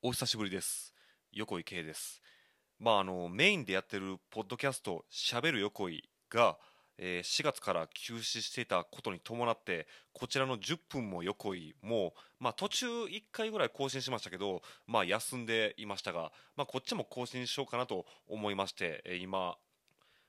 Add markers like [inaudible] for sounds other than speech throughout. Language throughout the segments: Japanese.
お久しぶりです。横井圭です。まああのメインでやってるポッドキャスト「しゃべる横井が」えー4月から休止していたことに伴ってこちらの10分も横井も、まあ、途中1回ぐらい更新しましたけど、まあ、休んでいましたが、まあ、こっちも更新しようかなと思いまして、えー今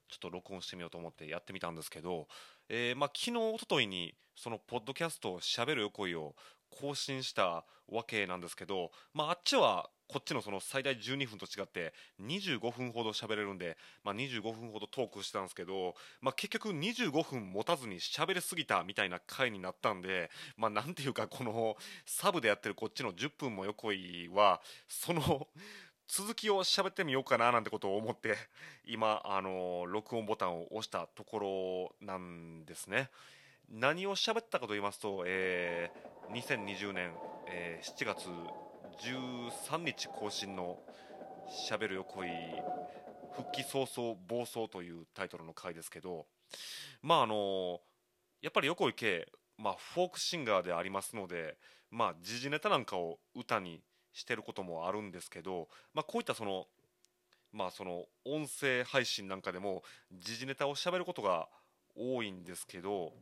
ちょっと録音してみようと思ってやってみたんですけど、えーまあ、昨日一昨日にそのポッドキャスト「しゃべる横井」を更新したわけなんですけど、まあ、あっちはこっちのその最大12分と違って25分ほど喋れるんで、まあ、25分ほどトークしてたんですけど、まあ、結局25分持たずに喋りすぎたみたいな回になったんで、まあ、なんていうかこのサブでやってるこっちの10分も横井はその続きを喋ってみようかななんてことを思って今あの録音ボタンを押したところなんですね。何を喋ったかと言いますと、えー2020年、えー7月13日更新の「しゃべる横井復帰早々暴走」というタイトルの回ですけどまああのやっぱり横井圭、まあ、フォークシンガーでありますのでまあ時事ネタなんかを歌にしてることもあるんですけど、まあ、こういったそのまあその音声配信なんかでも時事ネタを喋ることが多いんですけど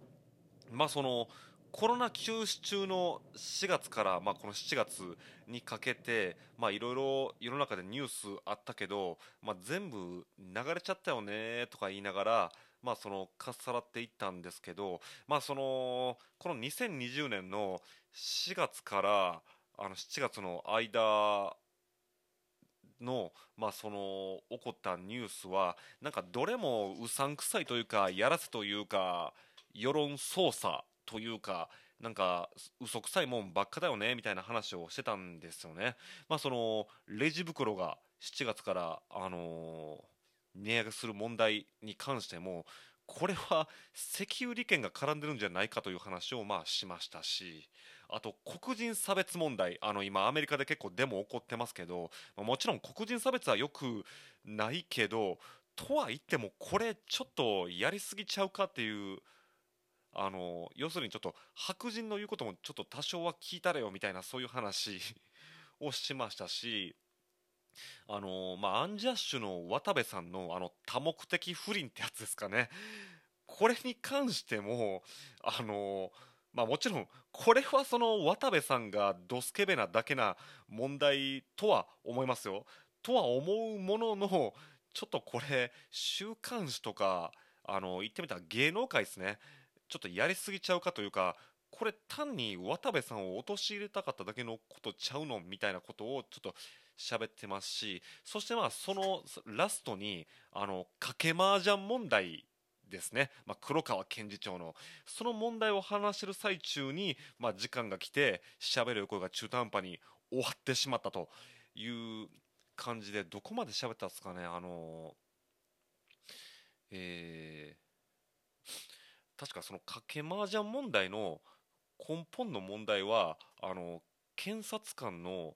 まあそのコロナ休止中の4月から、まあ、この7月にかけていろいろ世の中でニュースあったけど、まあ、全部流れちゃったよねとか言いながら、まあ、そのかっさらっていったんですけど、まあ、そのこの2020年の4月からあの7月の間の,、まあその起こったニュースはなんかどれもうさんくさいというかやらせというか世論操作というかなんか嘘くさいもんばっかだよねみたいな話をしてたんですよね。まあそのレジ袋が7月からあの値上げする問題に関してもこれは石油利権が絡んでるんじゃないかという話をまあしましたしあと黒人差別問題あの今アメリカで結構デモ起こってますけどもちろん黒人差別はよくないけどとは言ってもこれちょっとやりすぎちゃうかっていうあの要するにちょっと白人の言うこともちょっと多少は聞いたれよみたいなそういう話 [laughs] をしましたしあのまあ、アンジャッシュの渡部さんのあの多目的不倫ってやつですかね。これに関してもあのまあ、もちろんこれはその渡部さんがドスケベなだけな問題とは思いますよ。とは思うもののちょっとこれ週刊誌とかあの言ってみたら芸能界ですね。ちょっとやりすぎちゃうかというかこれ単に渡部さんを陥れたかっただけのことちゃうのみたいなことをちょっと喋ってますしそしてまあそのラストにあの賭け麻雀問題ですね、まあ、黒川検事長の。その問題を話してる最中に、まあ、時間が来て喋る声が中途半端に終わってしまったという感じでどこまで喋ったんですかね。あのえー確かその賭け麻雀問題の根本の問題はあの検察官の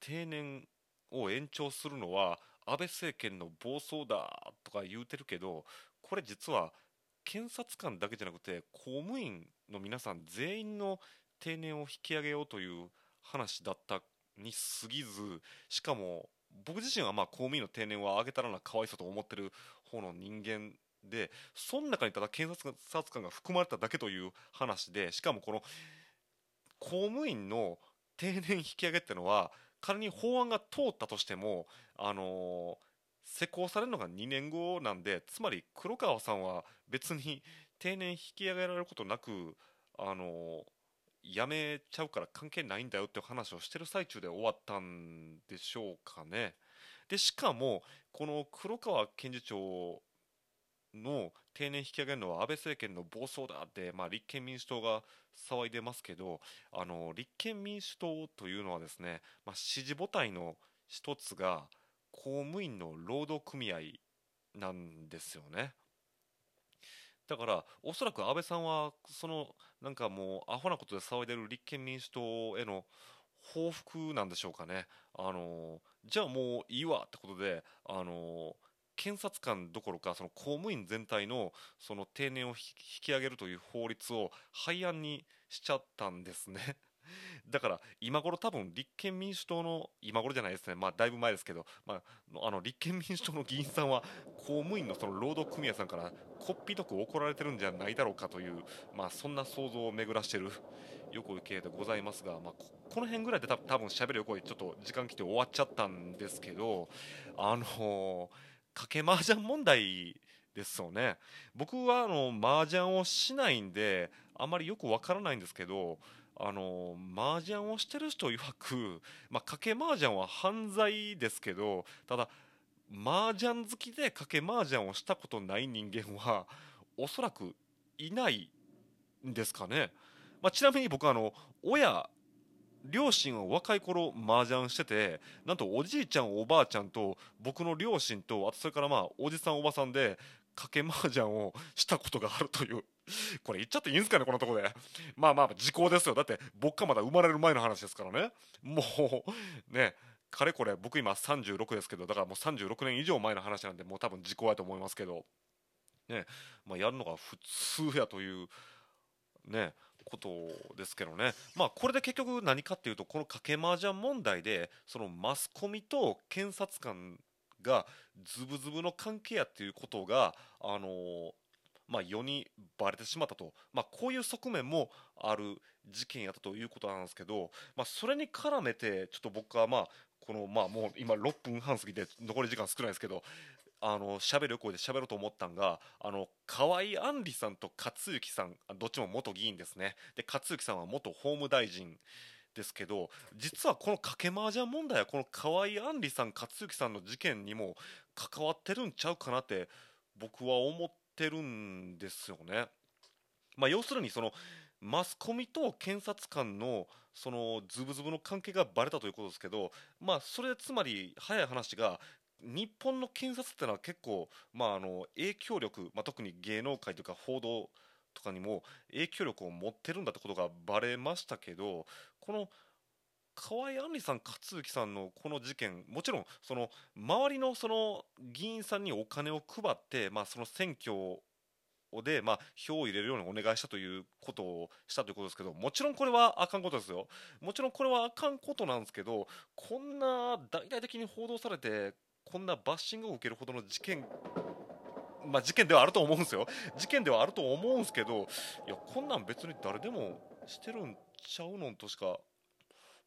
定年を延長するのは安倍政権の暴走だとか言うてるけどこれ実は検察官だけじゃなくて公務員の皆さん全員の定年を引き上げようという話だったに過ぎずしかも僕自身はまあ公務員の定年は上げたらなかわいそうと思ってる方の人間でその中にただ検察官が含まれただけという話でしかもこの公務員の定年引き上げってのは仮に法案が通ったとしても、あの施行されるのが2年後なんでつまり黒川さんは別に定年引き上げられることなく、あの辞めちゃうから関係ないんだよっていう話をしてる最中で終わったんでしょうかね。でしかもこの黒川検事長の定年引き上げるのは安倍政権の暴走だって、まあ、立憲民主党が騒いでますけどあの立憲民主党というのはですね、まあ、支持母体の一つが公務員の労働組合なんですよね。だからおそらく安倍さんはそのなんかもうアホなことで騒いでる立憲民主党への報復なんでしょうかね。あのじゃあもういいわってことであの検察官どころかその公務員全体のその定年を引き上げるという法律を廃案にしちゃったんですね。[laughs] だから今頃多分立憲民主党の今頃じゃないですね、まあ、だいぶ前ですけど、まあ、あの立憲民主党の議員さんは公務員のその労働組合さんからこっぴどく怒られてるんじゃないだろうかという、まあ、そんな想像を巡らしている横井系でございますが、まあ、この辺ぐらいで多分喋る横井ちょっと時間来て終わっちゃったんですけどあの賭け麻雀問題ですよね。僕はあの麻雀をしないんであまりよくわからないんですけどあの麻雀をしてる人曰く、まあ、賭け麻雀は犯罪ですけどただ麻雀好きで賭け麻雀をしたことない人間はおそらくいないんですかね、まあ、ちなみに僕あの親両親は若い頃麻雀しててなんとおじいちゃんおばあちゃんと僕の両親とあとそれからまあおじさんおばさんで賭け麻雀をしたことがあるという。[laughs] これ言っちゃっていいんですかねこのとこで。まあまあ時効ですよ。だって僕がまだ生まれる前の話ですからね。もうねかれこれ僕今36ですけどだからもう36年以上前の話なんでもう多分時効やと思いますけど。ねまあやるのが普通やというねことですけどね、まあ、これで結局何かっていうとこの賭け麻雀問題でそのマスコミと検察官がズブズブの関係やっていうことが、あのー、まあ、世にばれてしまったと、まあ、こういう側面もある事件やったということなんですけど、まあ、それに絡めてちょっと僕はまあこのまあもう今6分半過ぎて残り時間少ないですけどあの喋る声で喋ろうと思ったんがあの河合杏里さんと克行さんどっちも元議員ですねで克行さんは元法務大臣ですけど実はこの賭け麻雀問題はこの河合杏里さん克行さんの事件にも関わってるんちゃうかなって僕は思ってるんですよね。まあ、要するにそのマスコミと検察官のそのズブズブの関係がばれたということですけど、まあ、それつまり早い話が日本の検察ってのは結構、まあ、あの影響力、まあ、特に芸能界とか報道とかにも影響力を持ってるんだってことがばれましたけどこの河合杏里さん、克行さんのこの事件、もちろんその周りのその議員さんにお金を配って、まあ、その選挙で、まあ、票を入れるようにお願いしたということをしたということですけど、もちろんこれはあかんことですよ。もちろんこれはあかんことなんですけど、こんな大々的に報道されて、こんなバッシングを受けるほどの事件まあ、事件ではあると思うんですよ。事件ではあると思うんですけどいやこんなん別に誰でもしてるんちゃうのとしか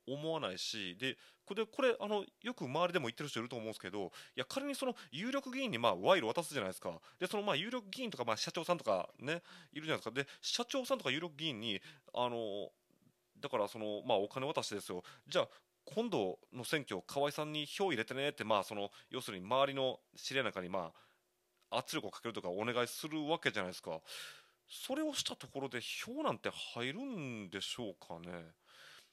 思わないしでこれこれあのよく周りでも言ってる人いると思うんですけどいや仮にその有力議員にまあ賄賂渡すじゃないですか。でそのまあ有力議員とかまあ社長さんとかねいるじゃないですか。で社長さんとか有力議員にあのだからそのまあお金渡してですよ。じゃあ今度の選挙河合さんに票入れてねってまあその要するに周りの知り合いなんかにまあ圧力をかけるとかお願いするわけじゃないですか。それをしたところで票なんて入るんでしょうかね。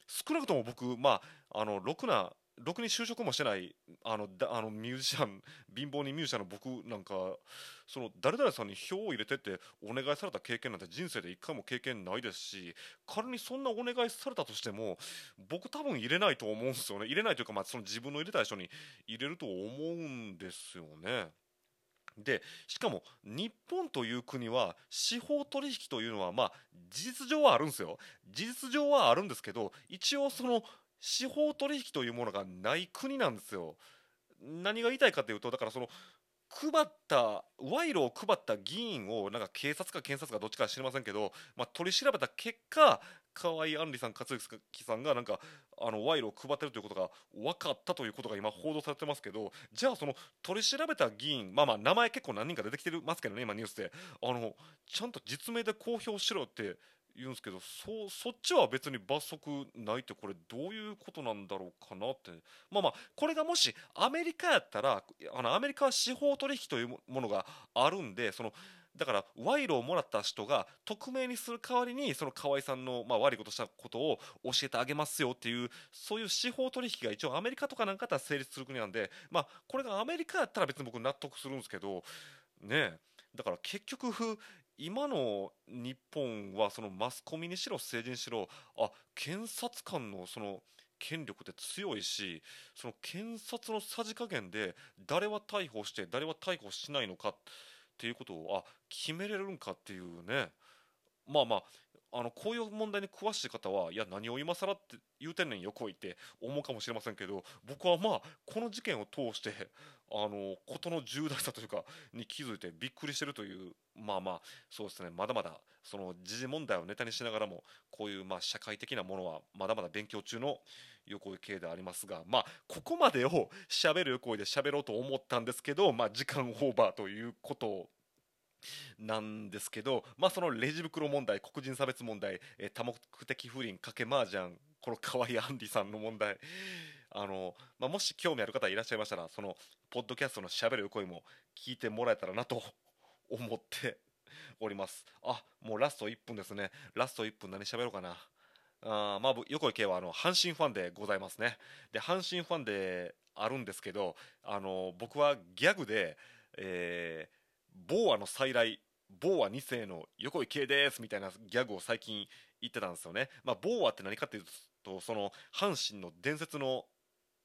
少なくとも僕まああのろくなろくに就職もしてないあのだあのミュージシャン貧乏にミュージシャンの僕なんかその誰々さんに票を入れてってお願いされた経験なんて人生で一回も経験ないですし仮にそんなお願いされたとしても僕多分入れないと思うんですよね入れないというか、まあ、その自分の入れた人に入れると思うんですよね。でしかも日本という国は司法取引というのはまあ事実上はあるんですよ事実上はあるんですけど一応その司法取引というものがない国なんですよ。何が言いたいかというとだからその配った賄賂を配った議員をなんか警察か検察かどっちか知りませんけど、まあ、取り調べた結果河合杏里さん勝之さんがなんかあの賄賂を配ってるということが分かったということが今報道されてますけどじゃあその取り調べた議員まあまあ名前結構何人か出てきてますけどね今ニュースで。あのちゃんと実名で公表しろって言うんですけどそそっちは別に罰則ないってこれどういうことなんだろうかなって。まあまあこれがもしアメリカやったらあのアメリカは司法取引というものがあるんでそのだから賄賂をもらった人が匿名にする代わりにその河合さんのまあ悪いことしたことを教えてあげますよっていうそういう司法取引が一応アメリカとかなんかだったら成立する国なんでまあこれがアメリカやったら別に僕納得するんですけどねえ。だから結局今の日本はそのマスコミにしろ政治にしろあ検察官のその権力って強いしその検察のさじ加減で誰は逮捕して誰は逮捕しないのかっていうことをあ決めれるんかっていうね。まあまああのこういう問題に詳しい方はいや何を今更って言うてんねん横井って思うかもしれませんけど僕はまあこの事件を通してあの事の重大さというかに気づいてびっくりしてるというまあまあそうですねまだまだその時事問題をネタにしながらもこういうまあ社会的なものはまだまだ勉強中の横井系でありますがまあここまでを喋る横井で喋ろうと思ったんですけどまあ時間オーバーということなんですけど、まあ、そのレジ袋問題、黒人差別問題、えー、多目的不倫、賭け麻雀、この河合アンディさんの問題、[laughs] あのまあ、もし興味ある方いらっしゃいましたら、そのポッドキャストのしゃべる声も聞いてもらえたらなと [laughs] 思っております。あもうラスト1分ですね、ラスト1分、何しゃべろうかな。あまあ、横井圭はあの阪神ファンでございますね。で阪神ファンであるんですけどあの僕はギャグで、えー某話の再来某話2世の横井圭ですみたいなギャグを最近言ってたんですよね、まあ、某話って何かっていうとその阪神の伝説の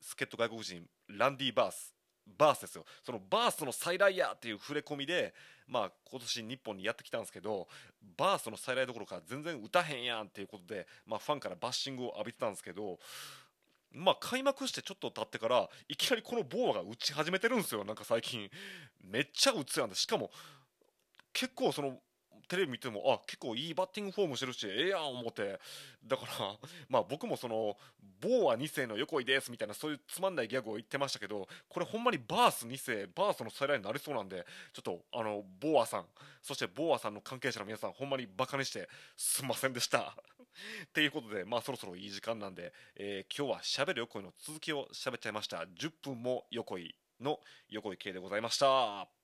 助っ人外国人ランディ・バースバースですよ。そのバースの再来やっていう触れ込みで、まあ、今年日本にやってきたんですけどバースの再来どころか全然打たへんやんっていうことで、まあ、ファンからバッシングを浴びてたんですけどまあ、開幕してちょっと経ってからいきなりこのボーが打ち始めてるんですよ。なんか最近。めっちゃ打つやん。でしかも結構そのテレビ見てもあ結構いいバッティングフォームしてるしええやん思って。だからまあ僕もそのボーは2世の横井ですみたいなそういうつまんないギャグを言ってましたけどこれほんまにバース2世バースの再来になりそうなんでちょっとあのボーアさんそしてボーアさんの関係者の皆さんほんまにバカにしてすんませんでした。っていうことでまあそろそろいい時間なんで、えー、今日はしゃべる横井の続きをしゃべっちゃいました。10分も横井の横井系でございました。